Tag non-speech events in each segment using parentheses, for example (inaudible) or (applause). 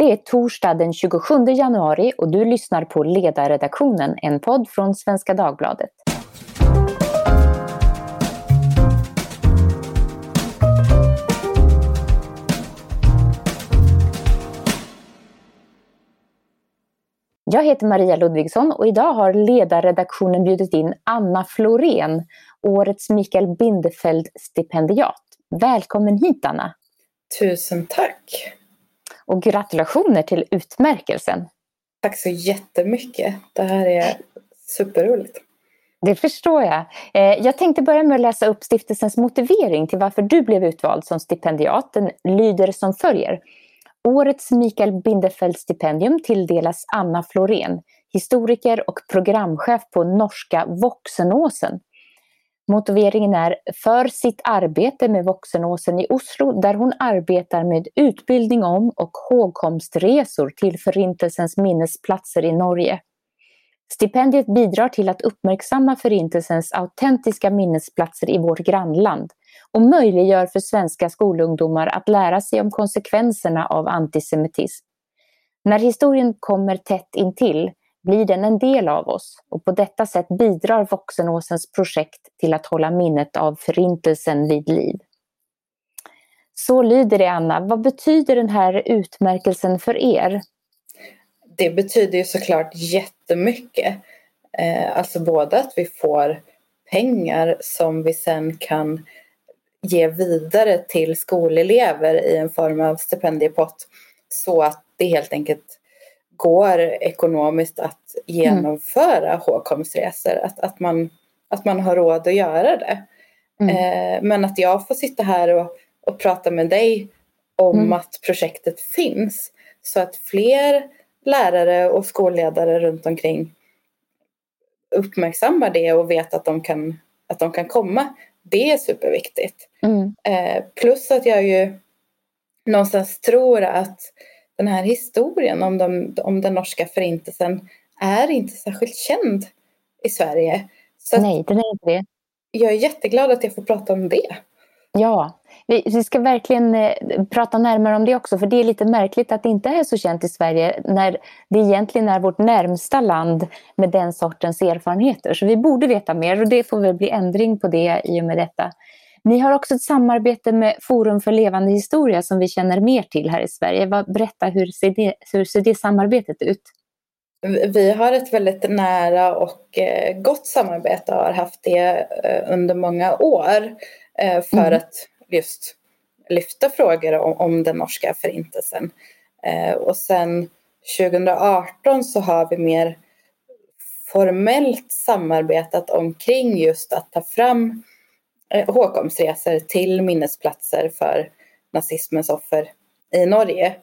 Det är torsdag den 27 januari och du lyssnar på Ledarredaktionen, en podd från Svenska Dagbladet. Jag heter Maria Ludvigsson och idag har ledarredaktionen bjudit in Anna Florén, årets Mikael Bindefeld-stipendiat. Välkommen hit Anna! Tusen tack! Och gratulationer till utmärkelsen! Tack så jättemycket! Det här är superroligt. Det förstår jag. Eh, jag tänkte börja med att läsa upp stiftelsens motivering till varför du blev utvald som stipendiat. Den lyder som följer. Årets Mikael Bindefeld-stipendium tilldelas Anna Florén, historiker och programchef på norska Voxenåsen. Motiveringen är för sitt arbete med Voxenåsen i Oslo där hon arbetar med utbildning om och hågkomstresor till Förintelsens minnesplatser i Norge. Stipendiet bidrar till att uppmärksamma Förintelsens autentiska minnesplatser i vårt grannland och möjliggör för svenska skolungdomar att lära sig om konsekvenserna av antisemitism. När historien kommer tätt intill blir den en del av oss och på detta sätt bidrar Voxenåsens projekt till att hålla minnet av Förintelsen vid liv. Så lyder det Anna. Vad betyder den här utmärkelsen för er? Det betyder ju såklart jättemycket. Eh, alltså både att vi får pengar som vi sen kan ge vidare till skolelever i en form av stipendiepott så att det helt enkelt går ekonomiskt att genomföra mm. hågkomstresor. Att, att, man, att man har råd att göra det. Mm. Eh, men att jag får sitta här och, och prata med dig om mm. att projektet finns. Så att fler lärare och skolledare runt omkring uppmärksammar det och vet att de kan, att de kan komma. Det är superviktigt. Mm. Eh, plus att jag ju någonstans tror att den här historien om, de, om den norska förintelsen är inte särskilt känd i Sverige. Så Nej, den är inte det. Jag är jätteglad att jag får prata om det. Ja, vi, vi ska verkligen eh, prata närmare om det också för det är lite märkligt att det inte är så känt i Sverige när det egentligen är vårt närmsta land med den sortens erfarenheter. Så vi borde veta mer och det får väl bli ändring på det i och med detta. Ni har också ett samarbete med Forum för levande historia som vi känner mer till här i Sverige. Berätta, hur ser det, hur ser det samarbetet ut? Vi har ett väldigt nära och eh, gott samarbete och har haft det eh, under många år eh, för mm. att just lyfta frågor om, den norska förintelsen. Och sen 2018 så har vi mer formellt samarbetat omkring just att ta fram hågkomstresor till minnesplatser för nazismens offer i Norge.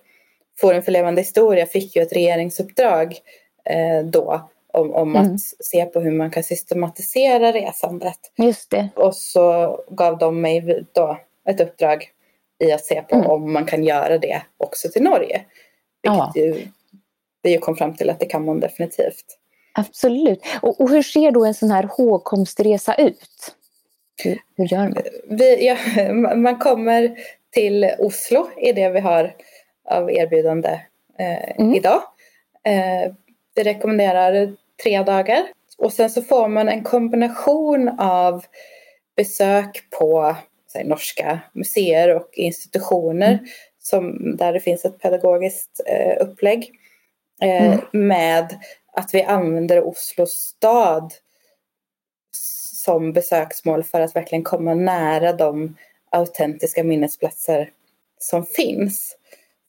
Forum för levande historia fick ju ett regeringsuppdrag eh, då om, om mm. att se på hur man kan systematisera resandet. Just det. Och så gav de mig då ett uppdrag i att se på mm. om man kan göra det också till Norge. Vilket ja. ju, vi ju kom fram till att det kan man definitivt. Absolut. Och, och hur ser då en sån här hågkomstresa ut? Hur, hur gör man? Vi, ja, (laughs) man kommer till Oslo i det vi har av erbjudande eh, mm. idag. Eh, vi rekommenderar tre dagar. Och sen så får man en kombination av besök på säg, norska museer och institutioner mm. som, där det finns ett pedagogiskt eh, upplägg. Eh, mm. Med att vi använder Oslo stad som besöksmål för att verkligen komma nära de autentiska minnesplatser som finns.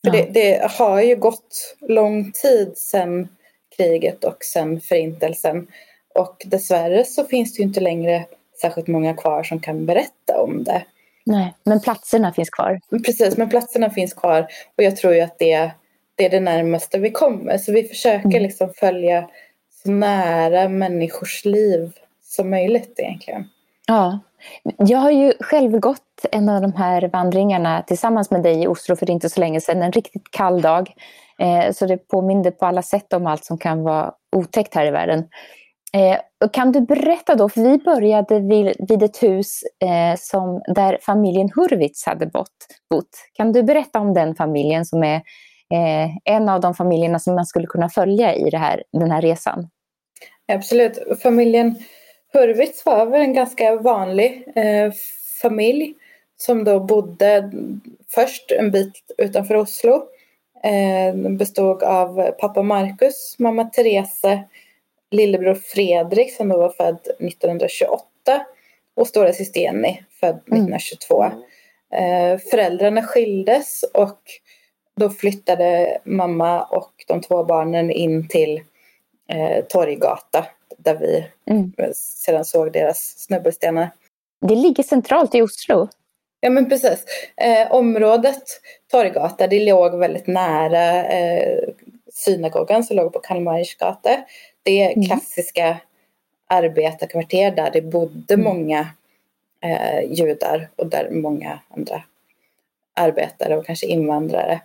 För ja. det, det, har ju gått lång tid sedan kriget och sedan förintelsen. Och dessvärre så finns det ju inte längre särskilt många kvar som kan berätta om det. Nej, men platserna finns kvar. Precis, men platserna finns kvar. Och jag tror ju att det, det är det närmaste vi kommer. Så vi försöker mm. liksom följa så nära människors liv som möjligt egentligen. Ja, jag har ju själv gått en av de här vandringarna tillsammans med dig i Oslo för inte så länge sedan, en riktigt kall dag. Eh, så det påminde på alla sätt om allt som kan vara otäckt här i världen. Eh, kan du berätta då, för vi började vid, vid ett hus eh, som, där familjen Hurwitz hade bott, bott. Kan du berätta om den familjen som är eh, en av de familjerna som man skulle kunna följa i här, den här resan. Absolut. Familjen Hurwitz var väl en ganska vanlig eh, familj som då bodde först en bit utanför Oslo. Eh, bestod av pappa Marcus, mamma Therese, lillebror Fredrik som då var född 1928 och stora syster Jenny född 1922. Mm. Eh, föräldrarna skildes och då flyttade mamma och de två barnen in till eh, Torggata där vi mm. sedan såg deras snubbelstenar. Det ligger centralt i Oslo. Ja men precis. Eh, området Torggata det låg väldigt nära eh, synagogan som låg på Kalmarisgata. Det är mm. klassiska arbetarkvarter där det bodde mm. många eh, judar och där många andra arbetare och kanske invandrare.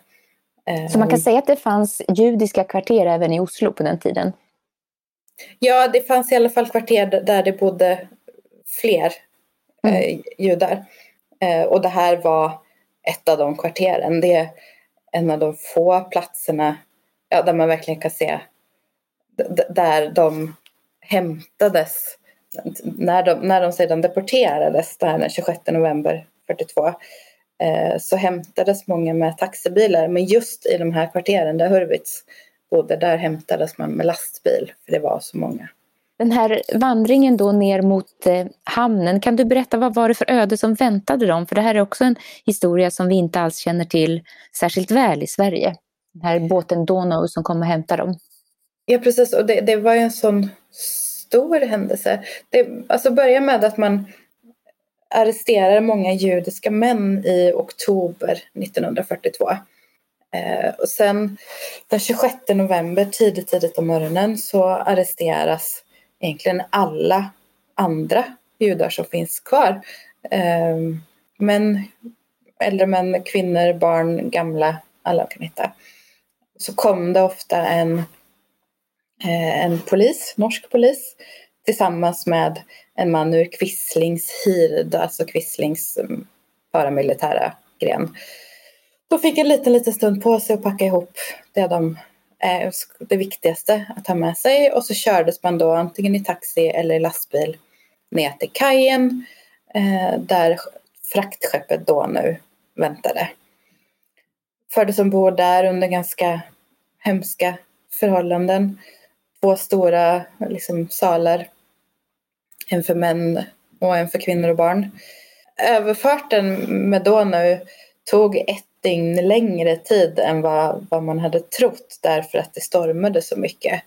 Så man kan eh, säga att det fanns judiska kvarter även i Oslo på den tiden? Ja, det fanns i alla fall kvarter där det bodde fler mm. eh, judar. Eh, och det här var ett av de kvarteren. Det är en av de få platserna ja, där man verkligen kan se där de hämtades när de, när de sedan deporterades där den 26 november 42 eh, så hämtades många med taxibilar men just i de här kvarteren där Hurwitz bodde där hämtades man med lastbil för det var så många. Den här vandringen då ner mot eh, hamnen, kan du berätta vad var det för öde som väntade dem? För det här är också en historia som vi inte alls känner till särskilt väl i Sverige. Den här båten Donau som kom och hämtade dem. Ja precis och det, det var ju en sån stor händelse. Det alltså börjar med att man arresterar många judiska män i oktober 1942. Eh, och sen den 26 november tidigt, tidigt om morgonen så arresteras egentligen alla andra judar som finns kvar. Eh, män, äldre män, kvinnor, barn, gamla, alla kan hitta. Så kom det ofta en, eh, en polis, norsk polis, tillsammans med en man ur Quislings hird, alltså Quislings mm, paramilitära gren. De fick en liten, liten stund på sig att packa ihop det, de, eh, det viktigaste att ta med sig och så kördes man då antingen i taxi eller i lastbil ner till kajen eh, där fraktskeppet då nu väntade. Fördes ombord där under ganska hemska förhållanden. Två stora liksom, salar en för män och en för kvinnor och barn. Överfarten med Donau tog ett dygn längre tid än vad, vad man hade trott därför att det stormade så mycket.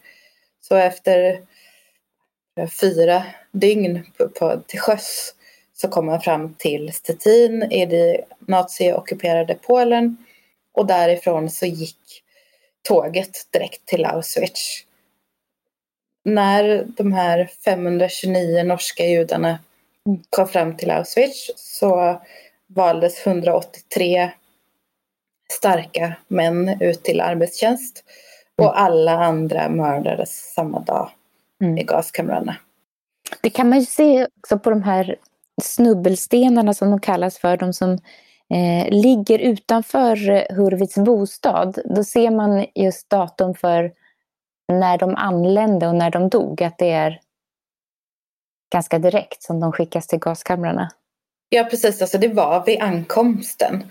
Så efter fyra dygn på, på, till sjöss så kom man fram till Stettin i det naziockuperade Polen och därifrån så gick tåget direkt till Auschwitz när de här 529 norska judarna kom fram till Auschwitz så valdes 183 starka män ut till arbetstjänst och alla andra mördades samma dag mm. i gaskamrarna. Det kan man ju se också på de här snubbelstenarna som de kallas för, de som eh, ligger utanför Hurwitz bostad. Då ser man just datum för när de anlände och när de dog, att det är ganska direkt som de skickas till gaskamrarna. Ja precis, alltså det var vid ankomsten.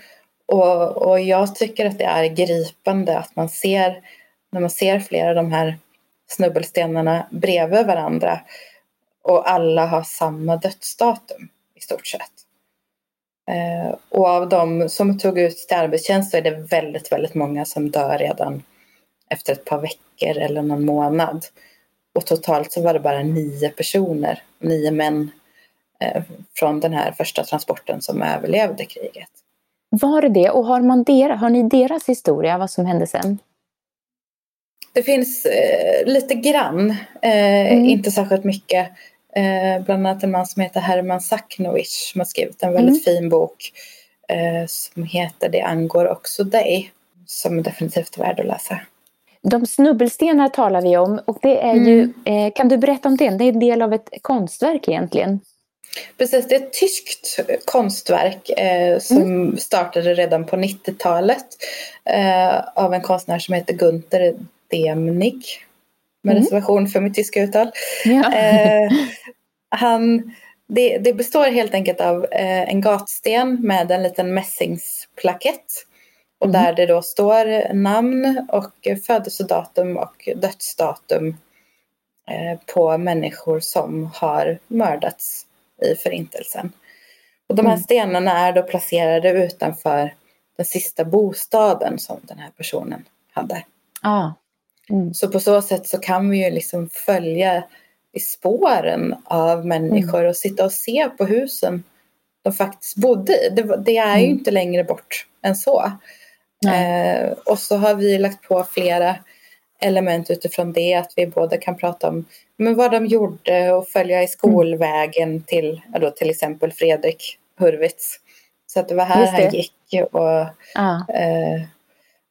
Och, och jag tycker att det är gripande att man ser, när man ser flera av de här snubbelstenarna bredvid varandra och alla har samma dödsdatum i stort sett. Eh, och av de som tog ut till arbetstjänst så är det väldigt, väldigt många som dör redan efter ett par veckor eller någon månad. Och totalt så var det bara nio personer, nio män eh, från den här första transporten som överlevde kriget. Var det det? Och har, man der, har ni deras historia, vad som hände sen? Det finns eh, lite grann, eh, mm. inte särskilt mycket. Eh, bland annat en man som heter Herman Saknovich som har skrivit en väldigt mm. fin bok eh, som heter Det angår också dig. Som definitivt är värd att läsa. De snubbelstenar talar vi om och det är mm. ju, eh, kan du berätta om det? Det är en del av ett konstverk egentligen. Precis, det är ett tyskt konstverk eh, som mm. startade redan på 90-talet eh, av en konstnär som heter Gunther Demnig. Med mm. reservation för mitt tyska uttal. Ja. Eh, han, det, det, består helt enkelt av eh, en gatsten med en liten mässingsplakett. Och mm. där det då står namn och födelsedatum och dödsdatum eh, på människor som har mördats i förintelsen. Och de här mm. stenarna är då placerade utanför den sista bostaden som den här personen hade. Ah. Mm. Så på så sätt så kan vi ju liksom följa i spåren av människor mm. och sitta och se på husen de faktiskt bodde i. Det, det är ju mm. inte längre bort än så. Eh, och så har vi lagt på flera element utifrån det. Att vi både kan prata om men vad de gjorde och följa i skolvägen till då, till exempel Fredrik Hurwitz. Så att det var här han gick. Och, ah. eh,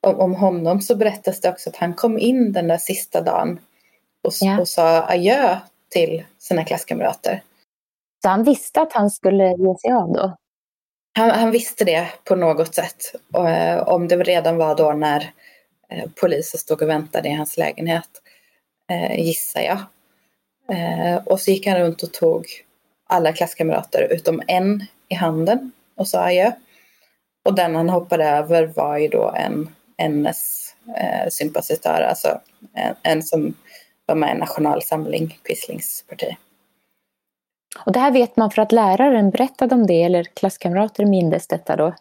om, om, honom så berättas det också att han kom in den där sista dagen och, ja. och sa adjö till sina klasskamrater. Så han visste att han skulle ge sig av då? Han, han visste det på något sätt. Och, eh, om det redan var då när eh, polisen stod och väntade i hans lägenhet, eh, gissar jag. Eh, och så gick han runt och tog alla klasskamrater utom en i handen och sa adjö. Och den han hoppade över var ju då en NS-sympatisör, alltså en, en, som var med i Nationalsamling, Quislings parti. Och det här vet man för att läraren berättade om det eller klasskamrater mindes detta då?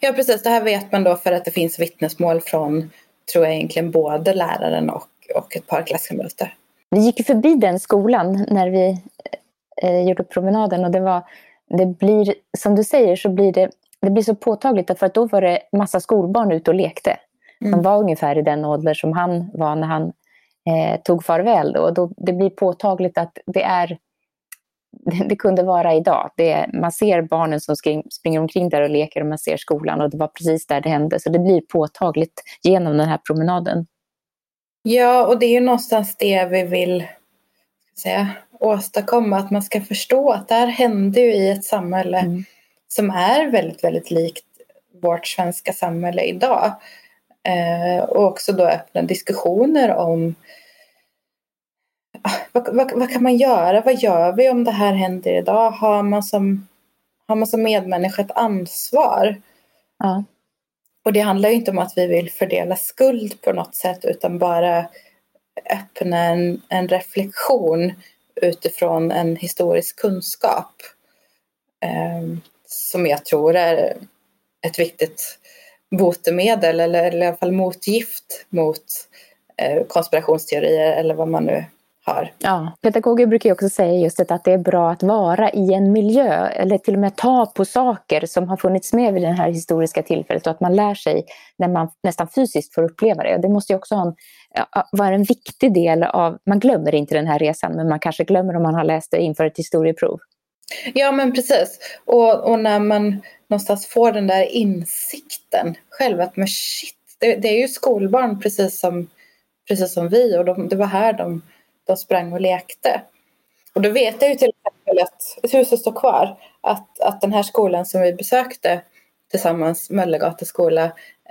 Ja precis, det här vet man då för att det finns vittnesmål från, tror jag egentligen både läraren och, och ett par klasskamrater. Vi gick förbi den skolan när vi eh, gjorde promenaden och det var, det blir, som du säger så blir det, det blir så påtagligt för att då var det massa skolbarn ute och lekte. Mm. De var ungefär i den ålder som han var när han eh, tog farväl. Då. då. Det blir påtagligt att det är (laughs) det kunde vara idag. Det, man ser barnen som skring, springer omkring där och leker och man ser skolan och det var precis där det hände. Så det blir påtagligt genom den här promenaden. Ja, och det är ju någonstans det vi vill säga, åstadkomma. Att man ska förstå att det här händer ju i ett samhälle mm. som är väldigt, väldigt likt vårt svenska samhälle idag. Eh, och också då öppna diskussioner om vad, vad, vad, kan man göra? Vad gör vi om det här händer idag? Har man som, har man som medmänniska ett ansvar? Ja. Och det handlar inte om att vi vill fördela skuld på något sätt utan bara öppna en, en reflektion utifrån en historisk kunskap. Eh, som jag tror är ett viktigt botemedel eller, eller i alla fall motgift mot eh, konspirationsteorier eller vad man nu har. Ja, pedagoger brukar ju också säga just att det är bra att vara i en miljö eller till och med ta på saker som har funnits med vid det här historiska tillfället och att man lär sig när man nästan fysiskt får uppleva det. Det måste ju också en, vara en viktig del av, man glömmer inte den här resan men man kanske glömmer om man har läst det inför ett historieprov. Ja men precis. Och, och när man någonstans får den där insikten själv att men shit, det, det är ju skolbarn precis som, precis som vi och de, det var här de och sprang och lekte. Och då vet jag ju till exempel att huset står kvar. Att, att den här skolan som vi besökte tillsammans, Möllegata skola,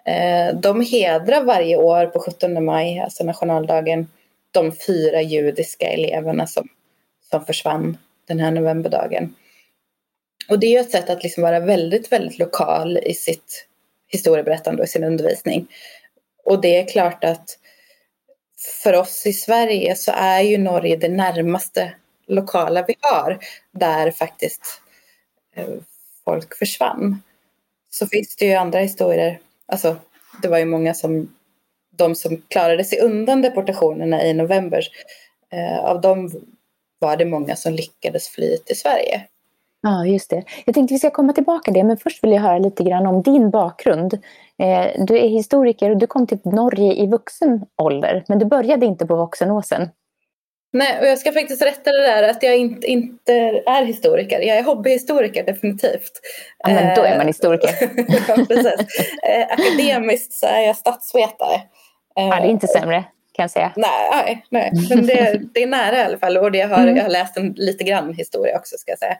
eh, de hedrar varje år på 17 maj, alltså nationaldagen, de fyra judiska eleverna som, som försvann den här novemberdagen. Och det är ju ett sätt att liksom vara väldigt, väldigt lokal i sitt historieberättande och i sin undervisning. Och det är klart att för oss i Sverige så är ju Norge det närmaste lokala vi har där faktiskt eh, folk försvann. Så finns det ju andra historier. Alltså, det var ju många som, de som klarade sig undan deportationerna i november, eh, av dem var det många som lyckades fly till Sverige. Ja, just det. Jag tänkte vi ska komma tillbaka till det, men först vill jag höra lite grann om din bakgrund. Eh, du är historiker och du kom till Norge i vuxen ålder, men du började inte på Voxenåsen. Nej, och jag ska faktiskt rätta det där att jag inte, inte är historiker. Jag är hobbyhistoriker definitivt. Ja, men då är man historiker. (laughs) ja, precis. Eh, akademiskt så är jag statsvetare. Ja, det är inte sämre kan jag säga. Nej, nej men det, det är nära i alla fall. Och det har, mm. jag har läst en, lite grann historia också ska jag säga.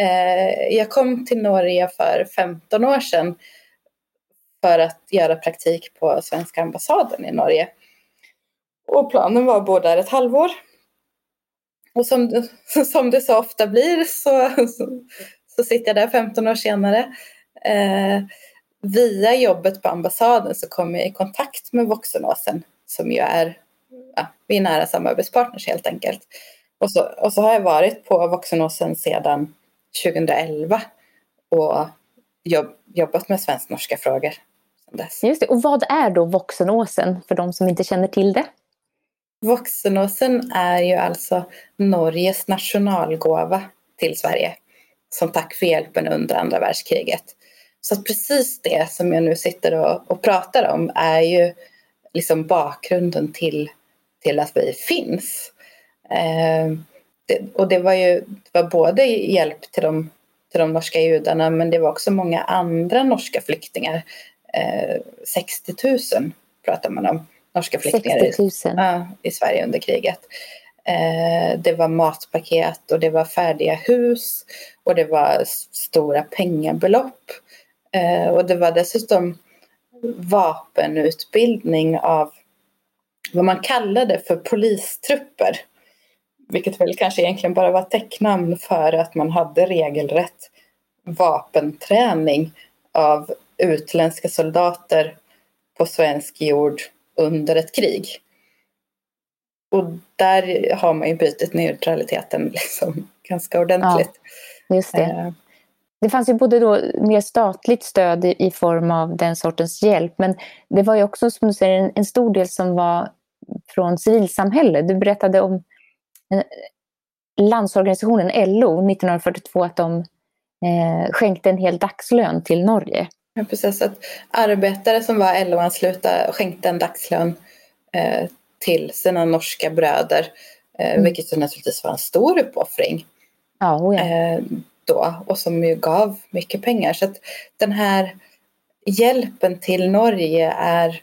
Eh, jag kom till Norge för 15 år sedan för att göra praktik på svenska ambassaden i Norge. Och planen var att bo där ett halvår. Och som, (laughs) som det så ofta blir så, så, (laughs) så sitter jag där 15 år senare. Eh, via jobbet på ambassaden så kom jag i kontakt med Voxenåsen som ju är, ja, vi är nära samarbetspartners helt enkelt. Och så, och så har jag varit på Voxenåsen sedan 2011 och jobb, jobbat med svensk-norska frågor dess. Just det. Och vad är då Voxenåsen för de som inte känner till det? Voxenåsen är ju alltså Norges nationalgåva till Sverige som tack för hjälpen under andra världskriget. Så att precis det som jag nu sitter och, och pratar om är ju liksom bakgrunden till, till att vi finns. Eh, det, och det var ju det var både hjälp till de, till de norska judarna men det var också många andra norska flyktingar. Eh, 60 000 pratar man om norska flyktingar i, ja, i Sverige under kriget. Eh, det var matpaket och det var färdiga hus och det var stora pengabelopp. Eh, och det var dessutom vapenutbildning av vad man kallade för polistrupper. Vilket väl kanske egentligen bara var täcknamn för att man hade regelrätt vapenträning av utländska soldater på svensk jord under ett krig. Och där har man ju brutit neutraliteten (laughs) liksom ganska ordentligt. Ja, just det. Eh. Det fanns ju både då mer statligt stöd i, i, form av den sortens hjälp men det var ju också som du säger en, en stor del som var från civilsamhället. Du berättade om eh, Landsorganisationen LO 1942 att de eh, skänkte en hel dagslön till Norge. Ja, precis. Att arbetare som var LO-anslutna skänkte en dagslön eh, till sina norska bröder. Eh, mm. Vilket naturligtvis var en stor uppoffring. Ja, oh ja. Eh, då, och som ju gav mycket pengar. Så att den här hjälpen till Norge är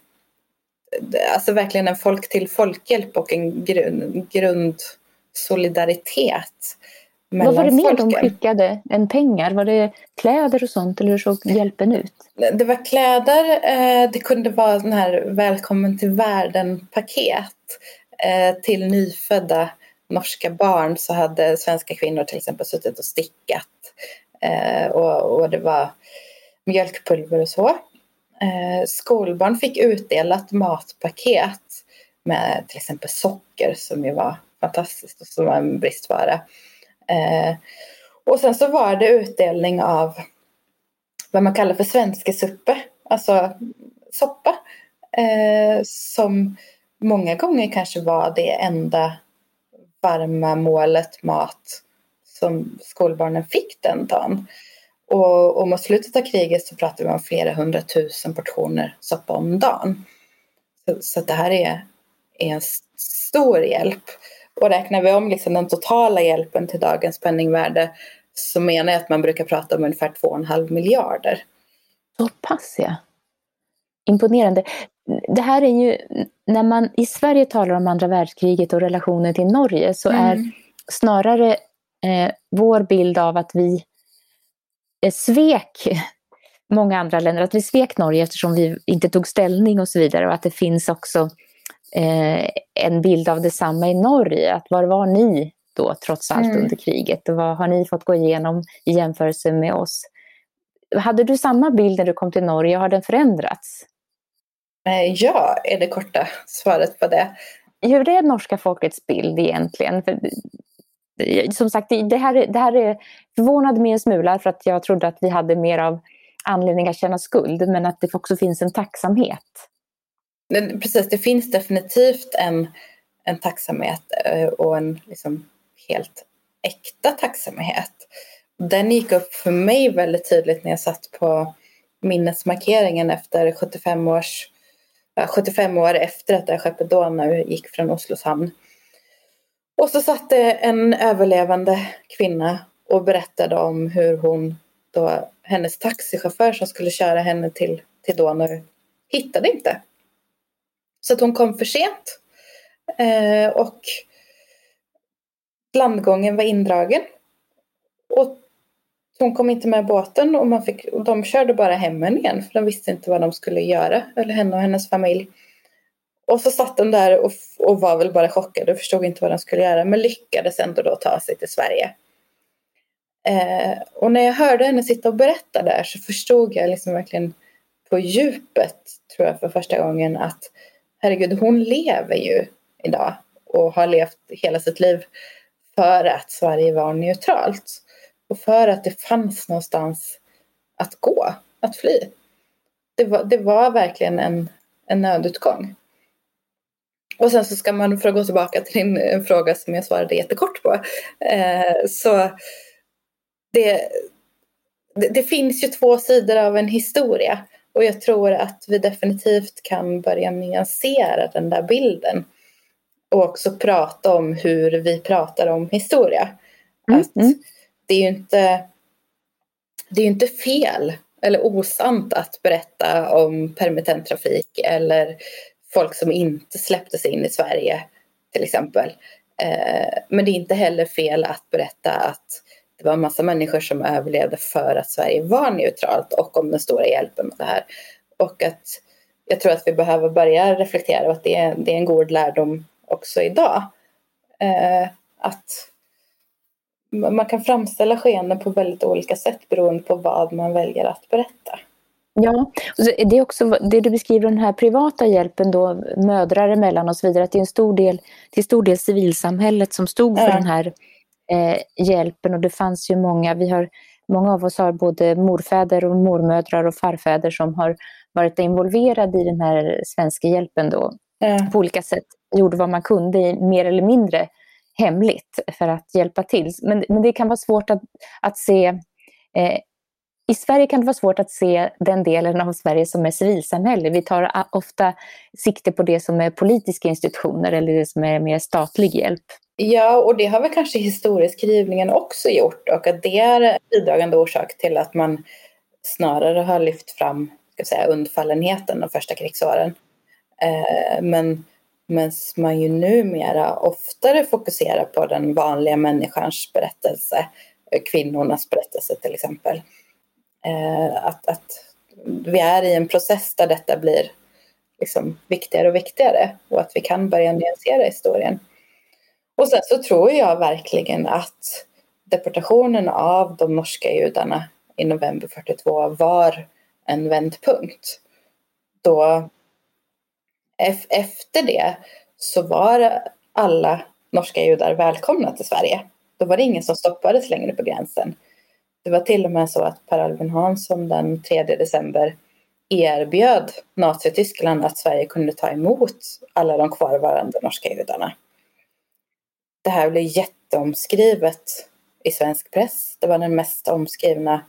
alltså verkligen en folk till folkhjälp och en grund, grundsolidaritet vad var det mer de skickade än pengar? Var det kläder och sånt eller hur såg hjälpen ut? Det var kläder, eh, det kunde vara den här välkommen till världen-paket. Eh, till nyfödda norska barn så hade svenska kvinnor till exempel suttit och stickat. Eh, och, och det var mjölkpulver och så. Skolbarn fick utdelat matpaket med till exempel socker som ju var fantastiskt och som var en bristvara. Eh, och sen så var det utdelning av vad man kallar för svenskesuppe, alltså soppa. Eh, som många gånger kanske var det enda varma målet mat som skolbarnen fick den dagen. Och, och mot slutet av kriget så pratar vi om flera hundratusen portioner soppa om dagen. Så, så det här är, är en stor hjälp. Och räknar vi om liksom den totala hjälpen till dagens penningvärde så menar jag att man brukar prata om ungefär 2,5 miljarder. Så pass ja. Imponerande. Det här är ju, när man i Sverige talar om andra världskriget och relationen till Norge så mm. är snarare eh, vår bild av att vi eh, svek många andra länder, att vi svek Norge eftersom vi inte tog ställning och så vidare och att det finns också eh, en bild av detsamma i Norge. Att var var ni då trots allt mm. under kriget och vad har ni fått gå igenom i jämförelse med oss? Hade du samma bild när du kom till Norge? Har den förändrats? Eh, ja, är det korta svaret på det. Hur är norska folkets bild egentligen? För, som sagt, det här, det här är förvånade mig en smula för att jag trodde att vi hade mer av anledning att känna skuld men att det också finns en tacksamhet. Precis, det finns definitivt en, en tacksamhet eh, och en liksom helt äkta tacksamhet. Den gick upp för mig väldigt tydligt när jag satt på minnesmarkeringen efter 75, års, 75 år efter att det här skeppet Donau gick från Oslos hamn. Och så satt det en överlevande kvinna och berättade om hur hon då, hennes taxichaufför som skulle köra henne till, till Donau hittade inte så att hon kom för sent. Eh, och landgången var indragen. Och hon kom inte med båten och, man fick, och de körde bara hem henne igen för de visste inte vad de skulle göra, eller henne och hennes familj. Och så satt de där och, och var väl bara chockade och förstod inte vad de skulle göra men lyckades ändå då ta sig till Sverige. Eh, och när jag hörde henne sitta och berätta där så förstod jag liksom verkligen på djupet, tror jag för första gången, att herregud, hon lever ju idag och har levt hela sitt liv för att Sverige var neutralt. Och för att det fanns någonstans att gå, att fly. Det var, det var verkligen en, en nödutgång. Och sen så ska man, för att gå tillbaka till din eh, fråga som jag svarade jättekort på, eh, så det, det, det, finns ju två sidor av en historia och jag tror att vi definitivt kan börja nyansera den där bilden och också prata om hur vi pratar om historia. Mm. Att mm. Det är ju inte, det är inte fel eller osant att berätta om permittenttrafik eller folk som inte släppte sig in i Sverige till exempel. Eh, men det är inte heller fel att berätta att det var en massa människor som överlevde för att Sverige var neutralt och om den stora hjälpen med det här. Och att jag tror att vi behöver börja reflektera och att det är, det är en god lärdom också idag. Eh, att man kan framställa skeenden på väldigt olika sätt beroende på vad man väljer att berätta. Ja, det är också det du beskriver den här privata hjälpen då, mödrar emellan och så vidare, att det är en stor del, till stor del civilsamhället som stod för ja. den här eh, hjälpen och det fanns ju många, vi har, många av oss har både morfäder och mormödrar och farfäder som har varit involverade i den här svenska hjälpen då ja. på olika sätt, gjorde vad man kunde mer eller mindre hemligt för att hjälpa till. Men, men det kan vara svårt att, att se eh, i Sverige kan det vara svårt att se den delen av Sverige som är civilsamhälle. Vi tar ofta sikte på det som är politiska institutioner eller det som är mer statlig hjälp. Ja, och det har väl kanske historieskrivningen också gjort och att det är en bidragande orsak till att man snarare har lyft fram ska säga, undfallenheten de första krigsåren. Eh, men medan man ju numera oftare fokuserar på den vanliga människans berättelse, eh, kvinnornas berättelse till exempel. Eh, att, att vi är i en process där detta blir liksom viktigare och viktigare och att vi kan börja nyansera historien. Och sen så tror jag verkligen att deportationen av de norska judarna i november 42 var en vändpunkt. Då efter det så var alla norska judar välkomna till Sverige. Då var det ingen som stoppades längre på gränsen. Det var till och med så att Per Albin Hansson den 3 december erbjöd Nazityskland att Sverige kunde ta emot alla de kvarvarande norska judarna. Det här blev jätteomskrivet i svensk press. Det var den mest omskrivna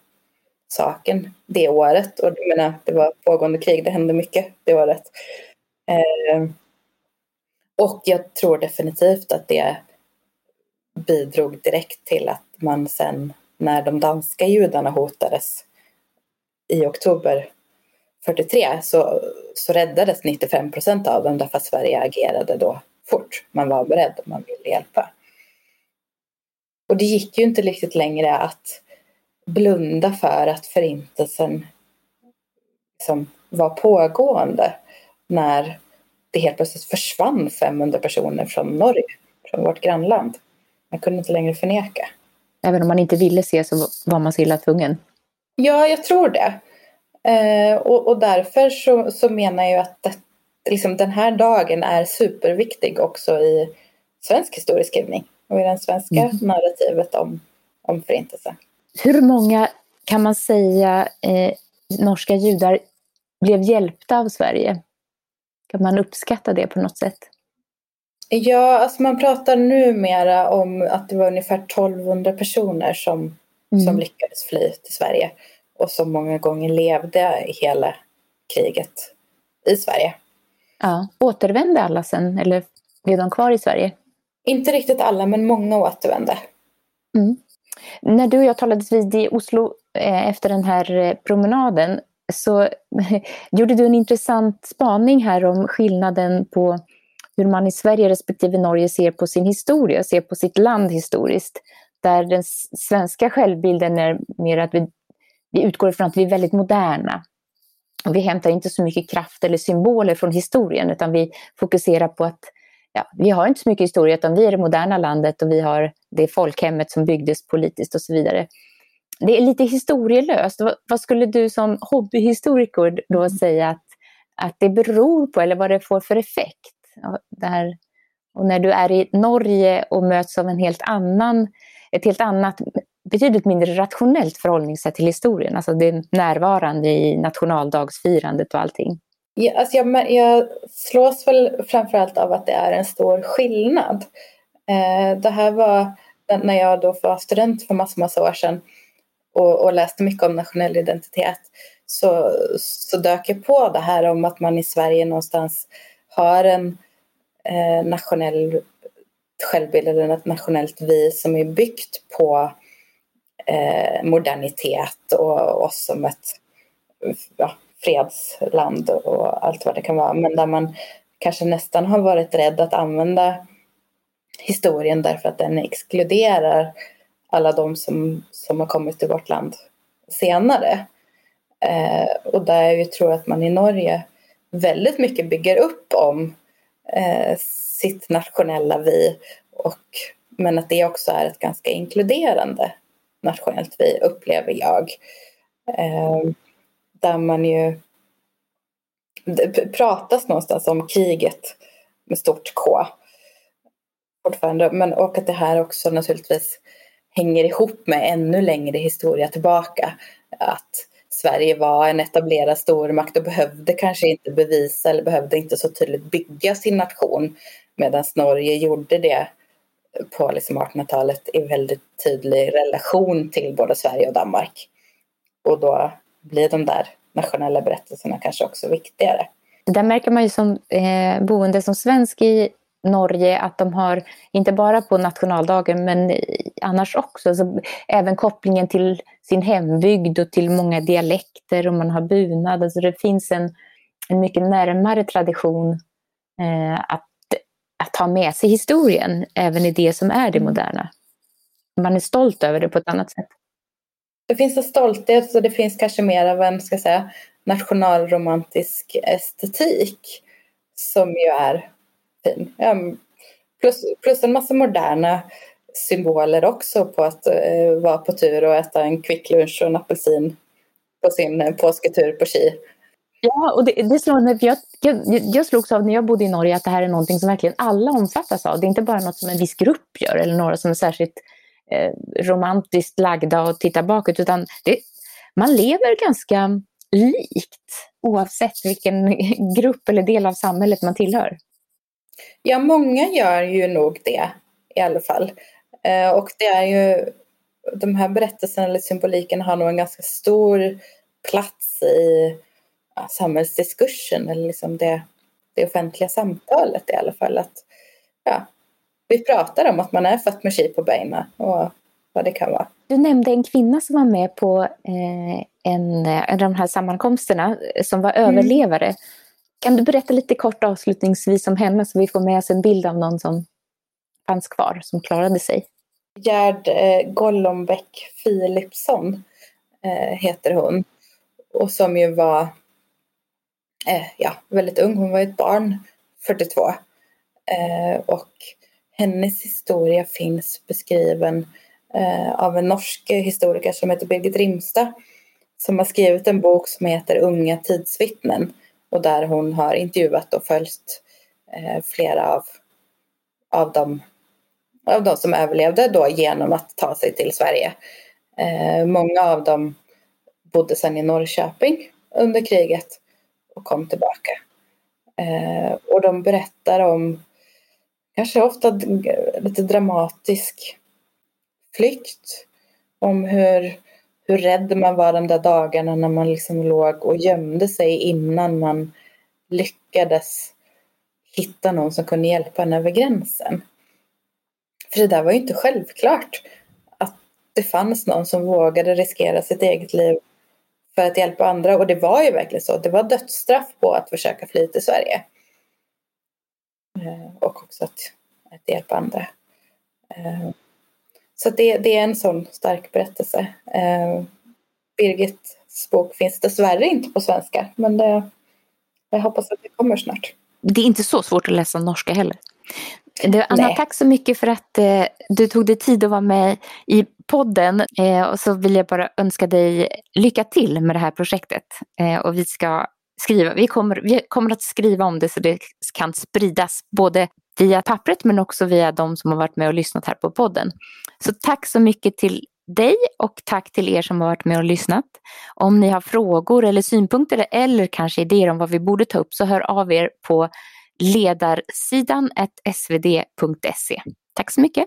saken det året. Och jag menar, det var pågående krig, det hände mycket det året. Eh, och jag tror definitivt att det bidrog direkt till att man sen när de danska judarna hotades i oktober 43 så, så räddades 95 procent av dem därför att Sverige agerade då fort. Man var beredd och man ville hjälpa. Och det gick ju inte riktigt längre att blunda för att förintelsen liksom var pågående när det helt plötsligt försvann 500 personer från Norge, från vårt grannland. Man kunde inte längre förneka. Även om man inte ville se så var man så illa tvungen? Ja, jag tror det. Eh, och, och, därför så, så menar jag att det, liksom, den här dagen är superviktig också i svensk historieskrivning och i det svenska mm. narrativet om, om Förintelsen. Hur många kan man säga eh, norska judar blev hjälpta av Sverige? Kan man uppskatta det på något sätt? Ja, alltså man pratar numera om att det var ungefär 1200 personer som, mm. som lyckades fly till Sverige och som många gånger levde i hela kriget i Sverige. Ja. Återvände alla sen eller blev de kvar i Sverige? Inte riktigt alla, men många återvände. Mm. När du och jag talades vid i Oslo eh, efter den här eh, promenaden så (laughs) gjorde du en intressant spaning här om skillnaden på hur man i Sverige respektive Norge ser på sin historia, ser på sitt land historiskt. där den svenska självbilden är mer att vi, vi utgår ifrån att vi är väldigt moderna. Vi hämtar inte så mycket kraft eller symboler från historien utan vi fokuserar på att ja, vi har inte så mycket historia utan vi är det moderna landet och vi har det folkhemmet som byggdes politiskt och så vidare. Det är lite historielöst. Vad, vad skulle du som hobbyhistoriker då mm. säga att, att det beror på eller vad det får för effekt? Det här, och när du är i Norge och möts av en helt annan, ett helt annat betydligt mindre rationellt förhållningssätt till historien. Alltså det är närvarande i nationaldagsfirandet och allting. Ja, alltså jag, jag slås väl framförallt av att det är en stor skillnad. Eh, det här var när jag då var student för massor, massa år sedan och, och, läste mycket om nationell identitet så, så dök jag på det här om att man i Sverige någonstans har en eh, nationell självbild eller ett nationellt vi som är byggt på eh, Eh, modernitet och oss som ett ja, fredsland och allt vad det kan vara. Men där man kanske nästan har varit rädd att använda historien därför att den exkluderar alla de som, som har kommit till vårt land senare. Eh, och där jag tror att man i Norge väldigt mycket bygger upp om eh, sitt nationella vi och men att det också är ett ganska inkluderande nationellt vi, upplever jag. Eh, där man ju det pratas någonstans om kriget med stort K fortfarande, men och att det här också naturligtvis hänger ihop med ännu längre historia tillbaka. Att Sverige var en etablerad stormakt och behövde kanske inte bevisa eller behövde inte så tydligt bygga sin nation medan Norge gjorde det på liksom 1800-talet i väldigt tydlig relation till både Sverige och Danmark. Och då blir de där nationella berättelserna kanske också viktigare. Där märker man ju som eh, boende som svensk i Norge att de har, inte bara på nationaldagen men annars också, så även kopplingen till sin hembygd och till många dialekter och man har bunad. Alltså det finns en, en mycket närmare tradition eh, att, att ha med sig historien även i det som är det mm. moderna. Man är stolt över det på ett annat sätt. Det finns en stolthet och det finns kanske mer av en ska säga, nationalromantisk estetik som ju är fin. Plus, plus en massa moderna symboler också på att uh, vara på tur och äta en kvicklunch och en apelsin på sin uh, påsketur på Ski. Ja, och det, det slår mig, jag, jag, jag slogs av när jag bodde i Norge att det här är någonting som verkligen alla omfattas av. Det är inte bara något som en viss grupp gör eller några som är särskilt eh, romantiskt lagda och tittar bakåt, utan det, man lever ganska likt oavsett vilken (laughs) grupp eller del av samhället man tillhör. Ja, många gör ju nog det i alla fall. Eh, och det är ju de här berättelserna eller symboliken har nog en ganska stor plats i ja, samhällsdiskursen eller liksom det, det offentliga samtalet i alla fall. Att, ja, vi pratar om att man är ski på benen och vad det kan vara. Du nämnde en kvinna som var med på eh, en, en av de här sammankomsterna som var mm. överlevare. Kan du berätta lite kort avslutningsvis om henne så vi får med oss en bild av någon som fanns kvar, som klarade sig? Gerd eh, Gollombäck Philipsson eh, heter hon. Och som ju var eh, ja, väldigt ung. Hon var ett barn, 42. Eh, och hennes historia finns beskriven eh, av en norsk historiker som heter Birgit Rimsta. Som har skrivit en bok som heter Unga tidsvittnen och där hon har intervjuat och följt eh, flera av, av, dem, av de som överlevde då genom att ta sig till Sverige. Eh, många av dem bodde sedan i Norrköping under kriget och kom tillbaka. Eh, och de berättar om kanske ofta lite dramatisk flykt. Om hur hur rädd man var de där dagarna när man liksom låg och gömde sig innan man lyckades hitta någon som kunde hjälpa en över gränsen. För det där var ju inte självklart att det fanns någon som vågade riskera sitt eget liv för att hjälpa andra. Och det var ju verkligen så. Det var dödsstraff på att försöka fly till Sverige. Eh, och också att, att hjälpa andra. Eh, så det, det, är en sån stark berättelse. Eh, Birgits bok finns dessvärre inte på svenska men det, jag hoppas att det kommer snart. Det är inte så svårt att läsa norska heller. Du, Anna, Nej. tack så mycket för att eh, du tog dig tid att vara med i podden. Eh, och så vill jag bara önska dig lycka till med det här projektet. Eh, och vi ska skriva, vi kommer, vi kommer att skriva om det så det kan spridas både via pappret men också via de som har varit med och lyssnat här på podden. Så tack så mycket till dig och tack till er som har varit med och lyssnat. Om ni har frågor eller synpunkter eller kanske idéer om vad vi borde ta upp så hör av er på ledarsidan svd.se. Tack så mycket!